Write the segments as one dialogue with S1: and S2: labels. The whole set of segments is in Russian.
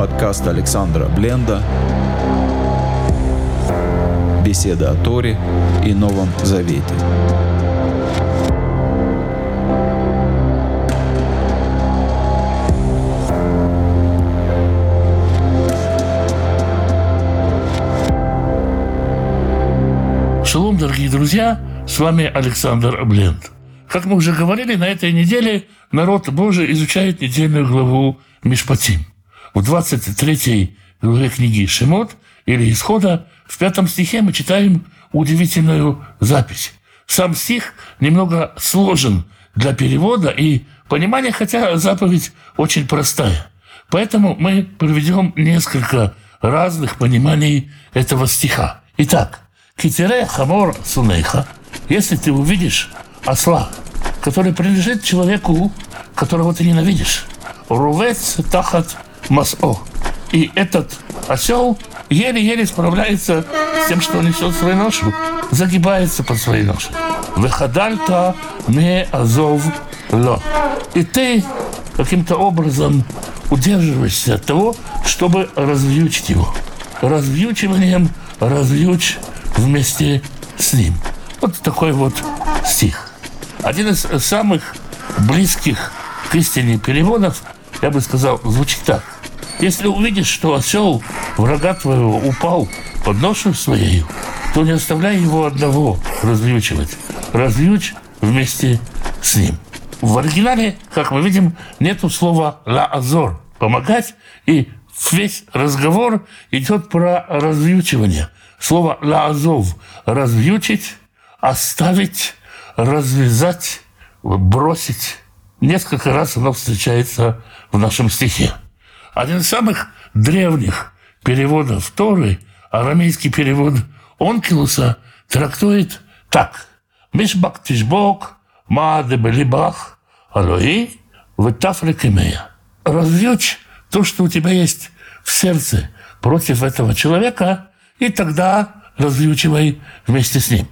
S1: Подкаст Александра Бленда. Беседа о Торе и Новом Завете.
S2: Шалом, дорогие друзья, с вами Александр Бленд. Как мы уже говорили, на этой неделе народ Божий изучает недельную главу Мишпатим. В 23 главе книги Шемот или Исхода в пятом стихе мы читаем удивительную запись. Сам стих немного сложен для перевода и понимания, хотя заповедь очень простая. Поэтому мы проведем несколько разных пониманий этого стиха. Итак, Китере хамор сунейха, если ты увидишь осла, который принадлежит человеку, которого ты ненавидишь, рувец тахат масо, и этот осел еле-еле справляется с тем, что несет свою ношу, загибается под своей ношей. Выходальта ме азов ло. И ты каким-то образом удерживаешься от того, чтобы развьючить его. Развьючиванием развьючь вместе с ним. Вот такой вот стих. Один из самых близких к истине переводов, я бы сказал, звучит так. Если увидишь, что осел врага твоего упал под ношу своей, то не оставляй его одного развьючивать. Развьючь вместе с ним. В оригинале, как мы видим, нету слова «ла азор» – «помогать», и весь разговор идет про развьючивание – Слово «лаазов» – развьючить, оставить, развязать, бросить. Несколько раз оно встречается в нашем стихе. Один из самых древних переводов Торы, арамейский перевод Онкилуса, трактует так. «Мишбак тишбок, ма дебелибах, алои, вытафрикемея». Развьючь то, что у тебя есть в сердце против этого человека – и тогда развьючивай вместе с ним.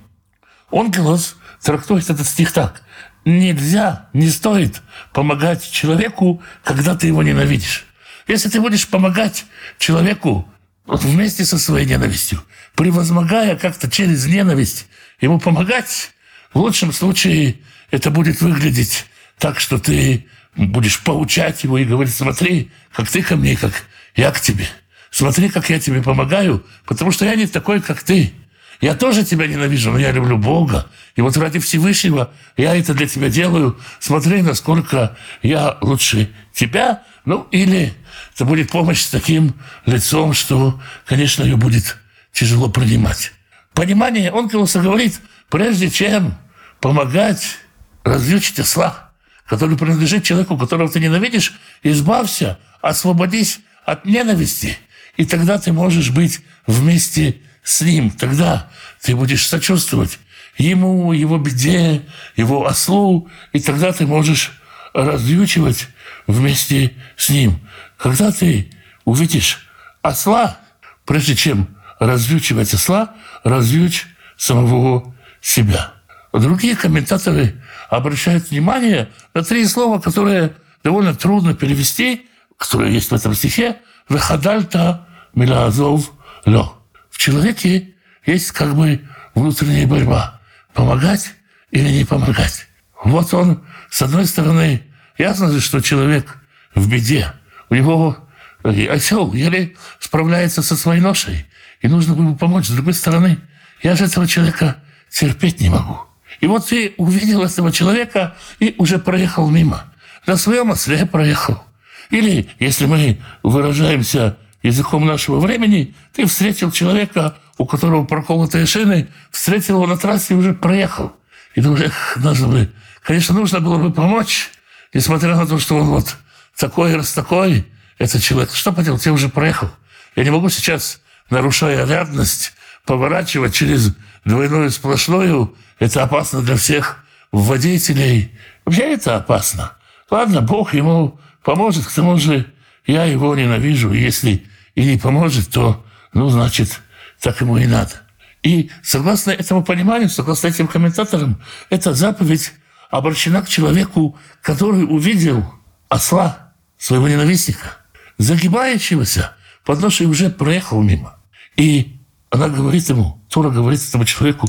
S2: Онкелос трактует этот стих так. Нельзя, не стоит помогать человеку, когда ты его ненавидишь. Если ты будешь помогать человеку вместе со своей ненавистью, превозмогая как-то через ненависть ему помогать, в лучшем случае это будет выглядеть так, что ты будешь поучать его и говорить, смотри, как ты ко мне, как я к тебе – Смотри, как я тебе помогаю, потому что я не такой, как ты. Я тоже тебя ненавижу, но я люблю Бога. И вот ради Всевышнего я это для тебя делаю. Смотри, насколько я лучше тебя. Ну, или это будет помощь с таким лицом, что, конечно, ее будет тяжело принимать. Понимание, он, конечно, говорит, прежде чем помогать развьючить осла, который принадлежит человеку, которого ты ненавидишь, избавься, освободись от ненависти – и тогда ты можешь быть вместе с ним. Тогда ты будешь сочувствовать ему, его беде, его ослу, и тогда ты можешь развьючивать вместе с ним. Когда ты увидишь осла, прежде чем развьючивать осла, развьючь самого себя. Другие комментаторы обращают внимание на три слова, которые довольно трудно перевести, которые есть в этом стихе. «Вехадальта Милазов Лё. Человеке есть как бы внутренняя борьба. Помогать или не помогать. Вот он, с одной стороны, ясно же, что человек в беде. У него осел еле справляется со своей ношей. И нужно ему помочь. С другой стороны, я же этого человека терпеть не могу. И вот ты увидел этого человека и уже проехал мимо. На своем осле проехал. Или, если мы выражаемся языком нашего времени, ты встретил человека, у которого проколотые шины, встретил его на трассе и уже проехал. И думаешь, эх, нужно бы, конечно, нужно было бы помочь, несмотря на то, что он вот такой раз такой, этот человек. Что поделать, я уже проехал. Я не могу сейчас, нарушая рядность, поворачивать через двойную сплошную. Это опасно для всех водителей. Вообще это опасно. Ладно, Бог ему поможет, к тому же я его ненавижу, если и не поможет, то, ну, значит, так ему и надо. И согласно этому пониманию, согласно этим комментаторам, эта заповедь обращена к человеку, который увидел осла, своего ненавистника. загибающегося, потому что уже проехал мимо. И она говорит ему, Тора говорит этому человеку,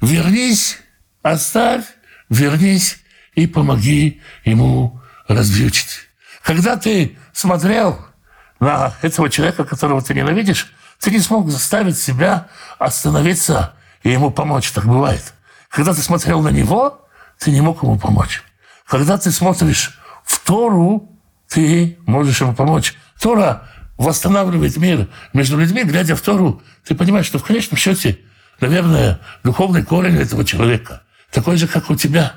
S2: вернись, оставь, вернись и помоги ему развьючить. Когда ты смотрел на этого человека, которого ты ненавидишь, ты не смог заставить себя остановиться и ему помочь. Так бывает. Когда ты смотрел на него, ты не мог ему помочь. Когда ты смотришь в Тору, ты можешь ему помочь. Тора восстанавливает мир между людьми, глядя в Тору, ты понимаешь, что в конечном счете, наверное, духовный корень этого человека такой же, как у тебя.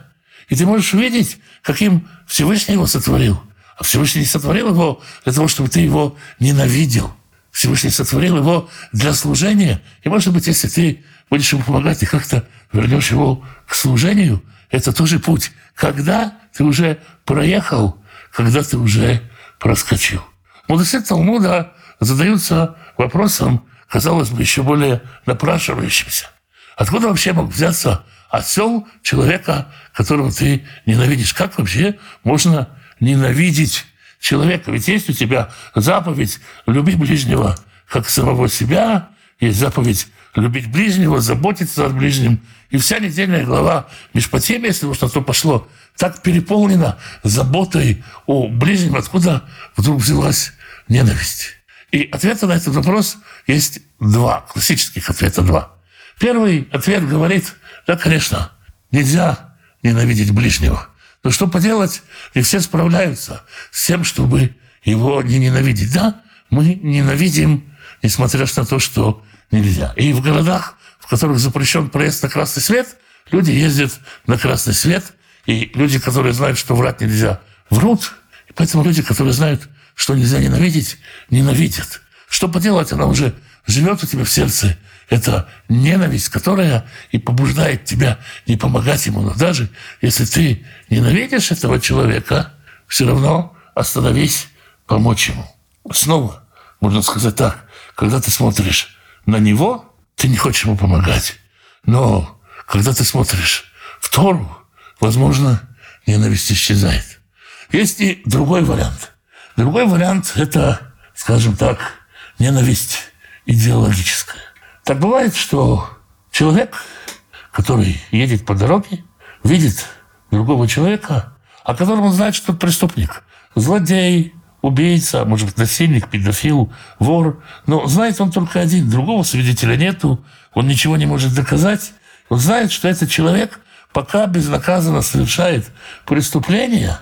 S2: И ты можешь увидеть, каким Всевышний его сотворил. А Всевышний сотворил его для того, чтобы ты его ненавидел. Всевышний сотворил его для служения. И, может быть, если ты будешь ему помогать и как-то вернешь его к служению, это тоже путь. Когда ты уже проехал, когда ты уже проскочил. Мудрецы Талмуда задаются вопросом, казалось бы, еще более напрашивающимся. Откуда вообще мог взяться осел человека, которого ты ненавидишь? Как вообще можно ненавидеть человека? Ведь есть у тебя заповедь «люби ближнего, как самого себя», есть заповедь любить ближнего, заботиться о ближнем. И вся недельная глава Мишпатим, если уж на то пошло, так переполнена заботой о ближнем, откуда вдруг взялась ненависть. И ответа на этот вопрос есть два, классических ответа два. Первый ответ говорит, да, конечно, нельзя ненавидеть ближнего. Но что поделать, не все справляются с тем, чтобы его не ненавидеть. Да, мы ненавидим, несмотря на то, что нельзя. И в городах, в которых запрещен проезд на красный свет, люди ездят на красный свет, и люди, которые знают, что врать нельзя, врут. И поэтому люди, которые знают, что нельзя ненавидеть, ненавидят. Что поделать, она уже живет у тебя в сердце. Это ненависть, которая и побуждает тебя не помогать ему. Но даже если ты ненавидишь этого человека, все равно остановись, помочь ему. Снова можно сказать так, когда ты смотришь на него, ты не хочешь ему помогать. Но когда ты смотришь в Тору, возможно, ненависть исчезает. Есть и другой вариант. Другой вариант – это, скажем так, ненависть идеологическая. Так бывает, что человек, который едет по дороге, видит другого человека, о котором он знает, что это преступник, злодей, убийца, может быть, насильник, педофил, вор. Но знает он только один, другого свидетеля нету, он ничего не может доказать. Он знает, что этот человек пока безнаказанно совершает преступление,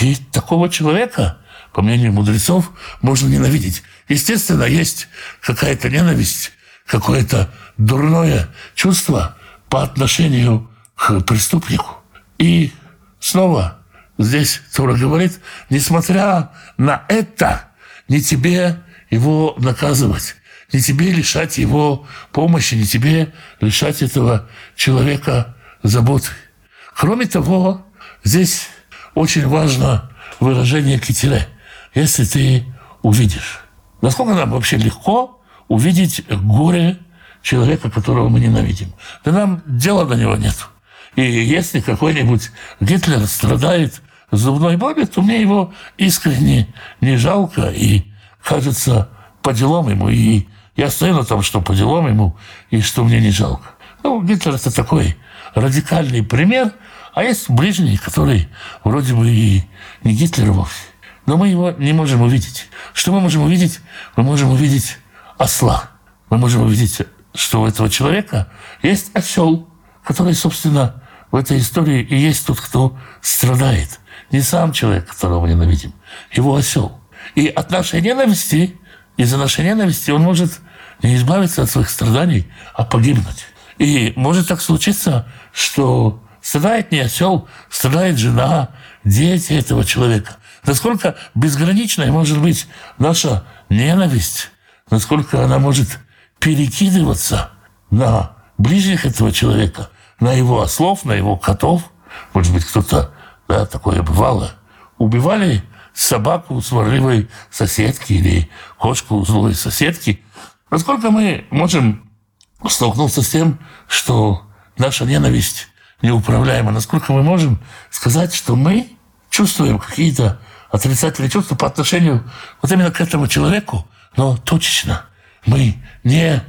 S2: и такого человека, по мнению мудрецов, можно ненавидеть. Естественно, есть какая-то ненависть, какое-то дурное чувство по отношению к преступнику. И снова Здесь Тора говорит, несмотря на это, не тебе его наказывать, не тебе лишать его помощи, не тебе лишать этого человека заботы. Кроме того, здесь очень важно выражение кителе. Если ты увидишь, насколько нам вообще легко увидеть горе человека, которого мы ненавидим. Да нам дела до него нет. И если какой-нибудь Гитлер страдает зубной боли, то мне его искренне не жалко и кажется по делам ему. И я стою на том, что по делам ему и что мне не жалко. Ну, Гитлер – это такой радикальный пример, а есть ближний, который вроде бы и не Гитлер вовсе. Но мы его не можем увидеть. Что мы можем увидеть? Мы можем увидеть осла. Мы можем увидеть, что у этого человека есть осел, который, собственно, в этой истории и есть тот, кто страдает. Не сам человек, которого мы ненавидим, его осел. И от нашей ненависти, из-за нашей ненависти он может не избавиться от своих страданий, а погибнуть. И может так случиться, что страдает не осел, страдает жена, дети этого человека. Насколько безграничной может быть наша ненависть, насколько она может перекидываться на ближних этого человека, на его ослов, на его котов. Может быть, кто-то да, такое бывало. Убивали собаку сварливой соседки или кошку злой соседки. Насколько мы можем столкнуться с тем, что наша ненависть неуправляема? Насколько мы можем сказать, что мы чувствуем какие-то отрицательные чувства по отношению вот именно к этому человеку, но точечно мы не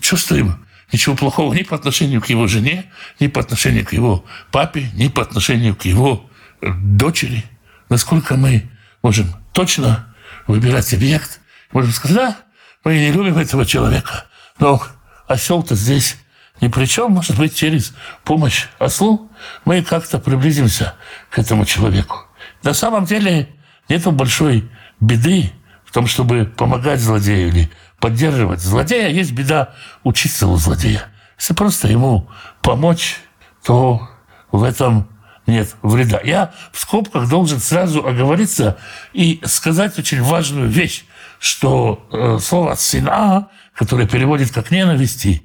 S2: чувствуем ничего плохого ни по отношению к его жене, ни по отношению к его папе, ни по отношению к его э, дочери. Насколько мы можем точно выбирать объект, можем сказать, да, мы не любим этого человека, но осел-то здесь ни при чем, может быть, через помощь ослу мы как-то приблизимся к этому человеку. На самом деле нет большой беды в том, чтобы помогать злодею или поддерживать злодея. Есть беда учиться у злодея. Если просто ему помочь, то в этом нет вреда. Я в скобках должен сразу оговориться и сказать очень важную вещь, что э, слово «сина», которое переводит как «ненависти»,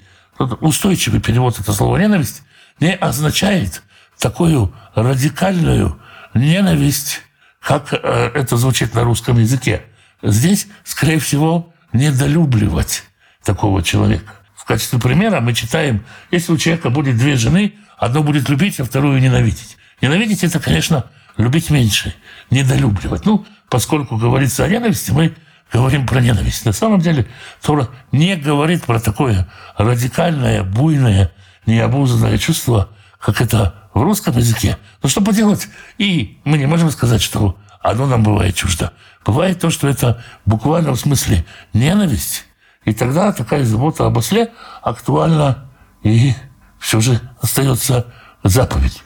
S2: устойчивый перевод этого слова «ненависть», не означает такую радикальную ненависть, как э, это звучит на русском языке. Здесь, скорее всего, недолюбливать такого человека. В качестве примера мы читаем, если у человека будет две жены, одну будет любить, а вторую ненавидеть. Ненавидеть – это, конечно, любить меньше, недолюбливать. Ну, поскольку говорится о ненависти, мы говорим про ненависть. На самом деле Тора не говорит про такое радикальное, буйное, необузанное чувство, как это в русском языке. Но что поделать? И мы не можем сказать, что оно нам бывает чуждо. Бывает то, что это в буквальном смысле ненависть, и тогда такая забота об осле актуальна и все же остается заповедью.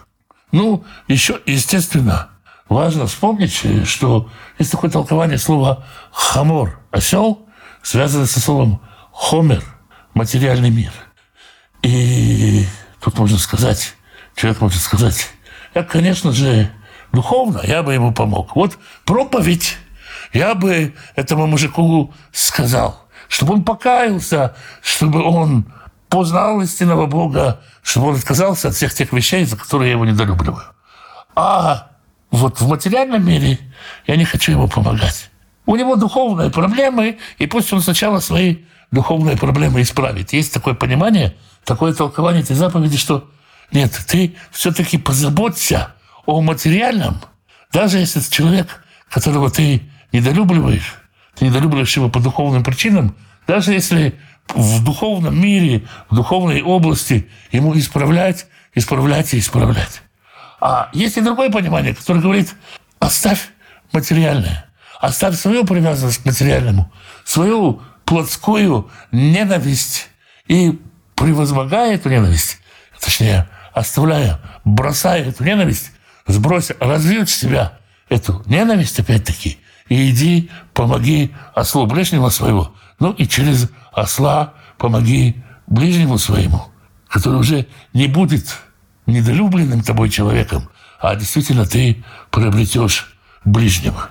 S2: Ну, еще, естественно, важно вспомнить, что есть такое толкование слова «хамор» – «осел», связанное со словом «хомер» – «материальный мир». И тут можно сказать, человек может сказать, я, конечно же, духовно, я бы ему помог. Вот проповедь я бы этому мужику сказал, чтобы он покаялся, чтобы он познал истинного Бога, чтобы он отказался от всех тех вещей, за которые я его недолюбливаю. А вот в материальном мире я не хочу ему помогать. У него духовные проблемы, и пусть он сначала свои духовные проблемы исправит. Есть такое понимание, такое толкование этой заповеди, что нет, ты все-таки позаботься о материальном, даже если это человек, которого ты недолюбливаешь, ты недолюбливаешь его по духовным причинам, даже если в духовном мире, в духовной области ему исправлять, исправлять и исправлять. А есть и другое понимание, которое говорит, оставь материальное, оставь свою привязанность к материальному, свою плотскую ненависть и превозмогая эту ненависть, точнее, оставляя, бросая эту ненависть, сбрось, развить себя эту ненависть опять-таки, и иди, помоги ослу ближнего своего, ну и через осла помоги ближнему своему, который уже не будет недолюбленным тобой человеком, а действительно ты приобретешь ближнего.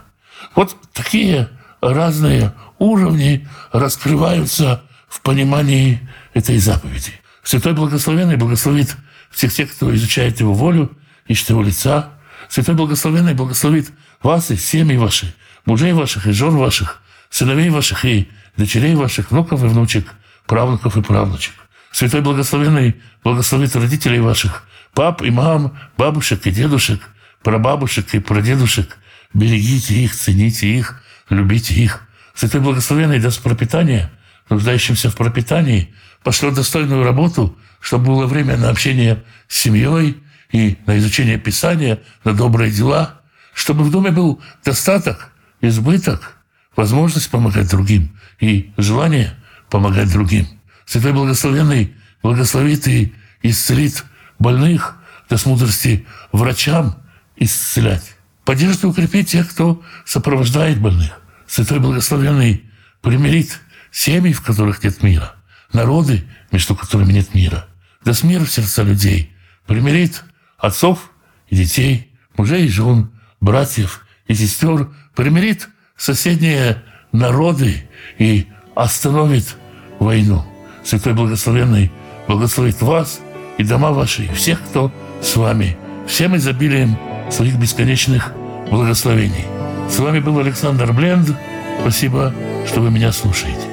S2: Вот такие разные уровни раскрываются в понимании этой заповеди. Святой Благословенный благословит всех тех, кто изучает Его волю, ищет Его лица. Святой Благословенный благословит вас и семьи ваши, мужей ваших и жен ваших, сыновей ваших и дочерей ваших, внуков и внучек, правнуков и правнучек. Святой Благословенный благословит родителей ваших, пап и мам, бабушек и дедушек, прабабушек и прадедушек. Берегите их, цените их, любите их. Святой Благословенный даст пропитание нуждающимся в пропитании, пошлет достойную работу, чтобы было время на общение с семьей и на изучение Писания, на добрые дела, чтобы в доме был достаток, избыток, возможность помогать другим и желание помогать другим. Святой Благословенный благословит и исцелит больных, даст мудрости врачам исцелять. Поддержит и укрепит тех, кто сопровождает больных. Святой Благословенный примирит семьи, в которых нет мира, народы, между которыми нет мира. Даст мир в сердца людей, примирит отцов и детей, мужей и жен, братьев и сестер, примирит соседние народы и остановит войну. Святой Благословенный благословит вас и дома ваши, и всех, кто с вами, всем изобилием своих бесконечных благословений. С вами был Александр Бленд. Спасибо, что вы меня слушаете.